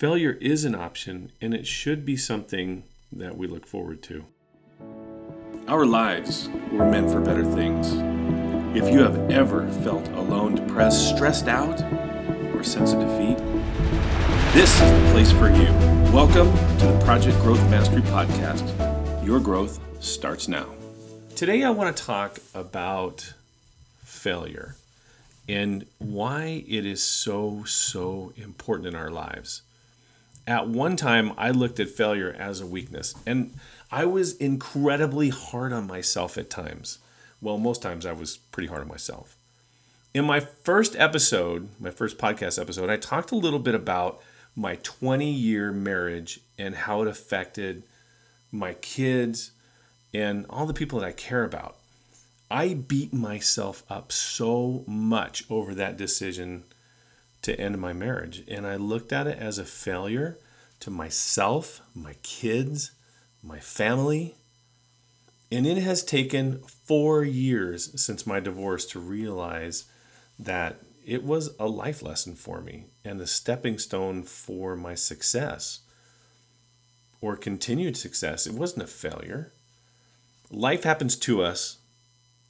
Failure is an option, and it should be something that we look forward to. Our lives were meant for better things. If you have ever felt alone, depressed, stressed out, or a sense of defeat, this is the place for you. Welcome to the Project Growth Mastery Podcast. Your growth starts now. Today, I want to talk about failure and why it is so, so important in our lives. At one time, I looked at failure as a weakness, and I was incredibly hard on myself at times. Well, most times I was pretty hard on myself. In my first episode, my first podcast episode, I talked a little bit about my 20 year marriage and how it affected my kids and all the people that I care about. I beat myself up so much over that decision to end my marriage. And I looked at it as a failure to myself, my kids, my family. And it has taken four years since my divorce to realize that it was a life lesson for me and a stepping stone for my success or continued success. It wasn't a failure. Life happens to us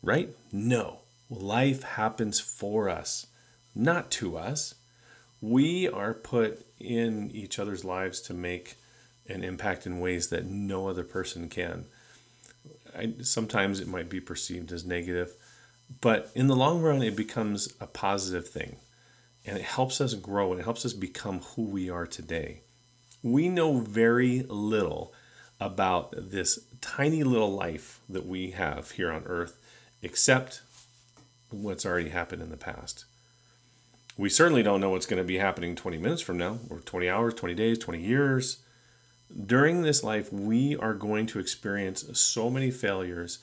right? No. Life happens for us, not to us. We are put in each other's lives to make an impact in ways that no other person can. I, sometimes it might be perceived as negative, but in the long run, it becomes a positive thing and it helps us grow and it helps us become who we are today. We know very little about this tiny little life that we have here on earth except what's already happened in the past. We certainly don't know what's going to be happening 20 minutes from now, or 20 hours, 20 days, 20 years. During this life, we are going to experience so many failures,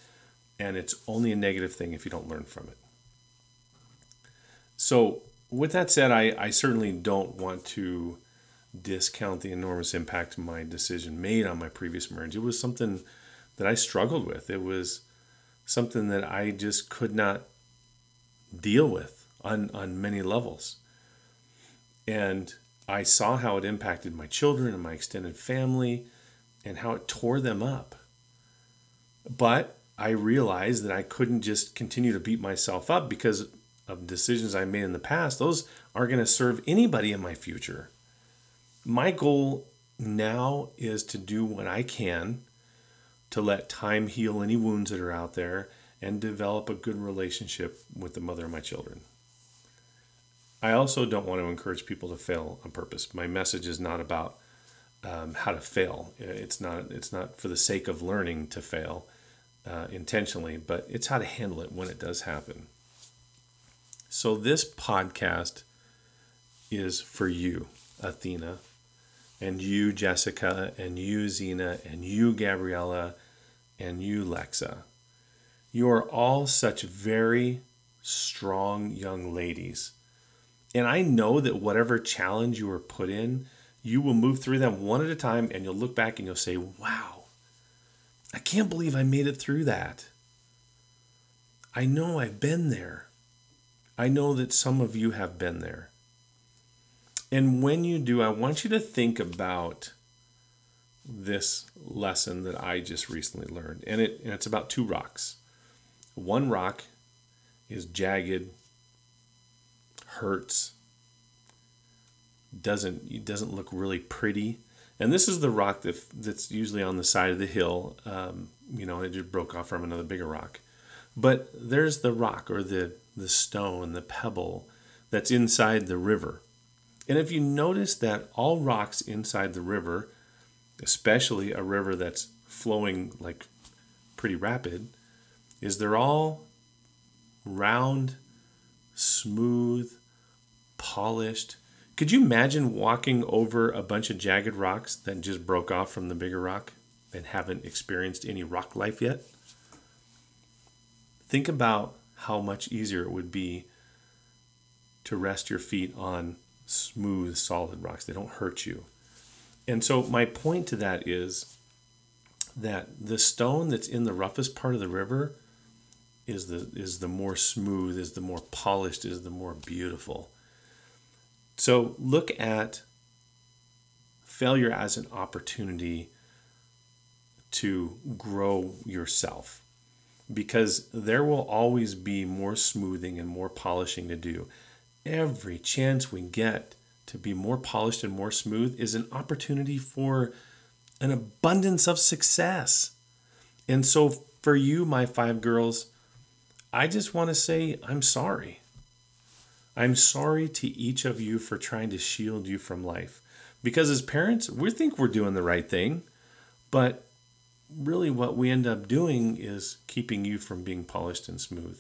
and it's only a negative thing if you don't learn from it. So, with that said, I, I certainly don't want to discount the enormous impact my decision made on my previous marriage. It was something that I struggled with. It was something that I just could not deal with on, on many levels. And I saw how it impacted my children and my extended family and how it tore them up. But I realized that I couldn't just continue to beat myself up because of decisions I made in the past. Those aren't going to serve anybody in my future. My goal now is to do what I can to let time heal any wounds that are out there and develop a good relationship with the mother of my children. I also don't want to encourage people to fail on purpose. My message is not about um, how to fail. It's not. It's not for the sake of learning to fail uh, intentionally, but it's how to handle it when it does happen. So this podcast is for you, Athena, and you, Jessica, and you, Zena, and you, Gabriella, and you, Lexa. You are all such very strong young ladies. And I know that whatever challenge you are put in, you will move through them one at a time and you'll look back and you'll say, wow, I can't believe I made it through that. I know I've been there. I know that some of you have been there. And when you do, I want you to think about this lesson that I just recently learned. And, it, and it's about two rocks. One rock is jagged, hurts, doesn't it doesn't look really pretty. And this is the rock that, that's usually on the side of the hill. Um, you know, it just broke off from another bigger rock. But there's the rock or the, the stone, the pebble that's inside the river. And if you notice that all rocks inside the river, especially a river that's flowing like pretty rapid, is they're all round, smooth, polished. Could you imagine walking over a bunch of jagged rocks that just broke off from the bigger rock and haven't experienced any rock life yet? Think about how much easier it would be to rest your feet on smooth, solid rocks. They don't hurt you. And so, my point to that is that the stone that's in the roughest part of the river is the is the more smooth, is the more polished, is the more beautiful. So look at failure as an opportunity to grow yourself because there will always be more smoothing and more polishing to do. Every chance we get to be more polished and more smooth is an opportunity for an abundance of success. And so, for you, my five girls, I just want to say I'm sorry. I'm sorry to each of you for trying to shield you from life. Because as parents, we think we're doing the right thing, but really what we end up doing is keeping you from being polished and smooth.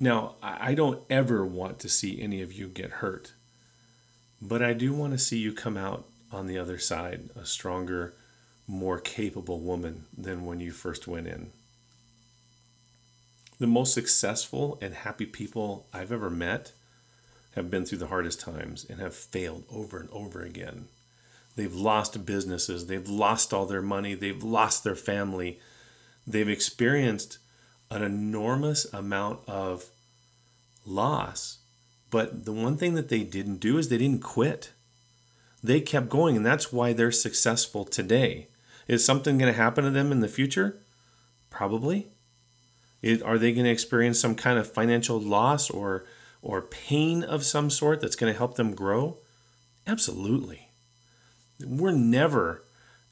Now, I don't ever want to see any of you get hurt, but I do want to see you come out on the other side a stronger, more capable woman than when you first went in. The most successful and happy people I've ever met have been through the hardest times and have failed over and over again. They've lost businesses, they've lost all their money, they've lost their family, they've experienced an enormous amount of loss. But the one thing that they didn't do is they didn't quit. They kept going, and that's why they're successful today. Is something going to happen to them in the future? Probably. Are they going to experience some kind of financial loss or or pain of some sort that's going to help them grow? Absolutely. We're never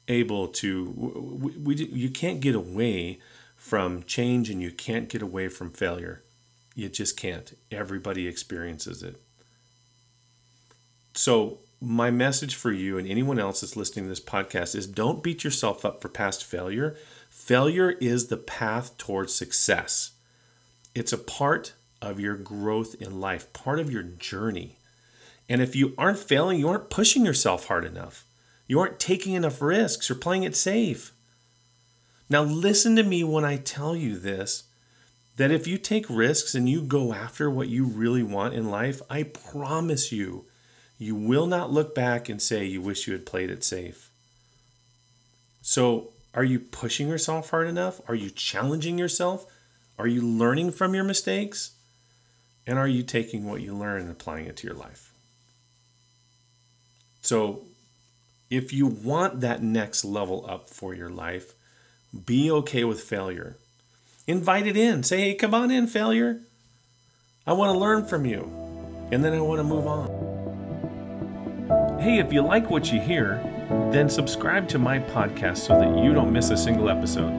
able to we, we, you can't get away from change and you can't get away from failure. You just can't. Everybody experiences it. So, my message for you and anyone else that's listening to this podcast is don't beat yourself up for past failure. Failure is the path towards success. It's a part of your growth in life, part of your journey. And if you aren't failing, you aren't pushing yourself hard enough. You aren't taking enough risks or playing it safe. Now, listen to me when I tell you this that if you take risks and you go after what you really want in life, I promise you, you will not look back and say you wish you had played it safe. So, are you pushing yourself hard enough? Are you challenging yourself? Are you learning from your mistakes? And are you taking what you learn and applying it to your life? So, if you want that next level up for your life, be okay with failure. Invite it in. Say, hey, come on in, failure. I want to learn from you. And then I want to move on. Hey, if you like what you hear, then subscribe to my podcast so that you don't miss a single episode.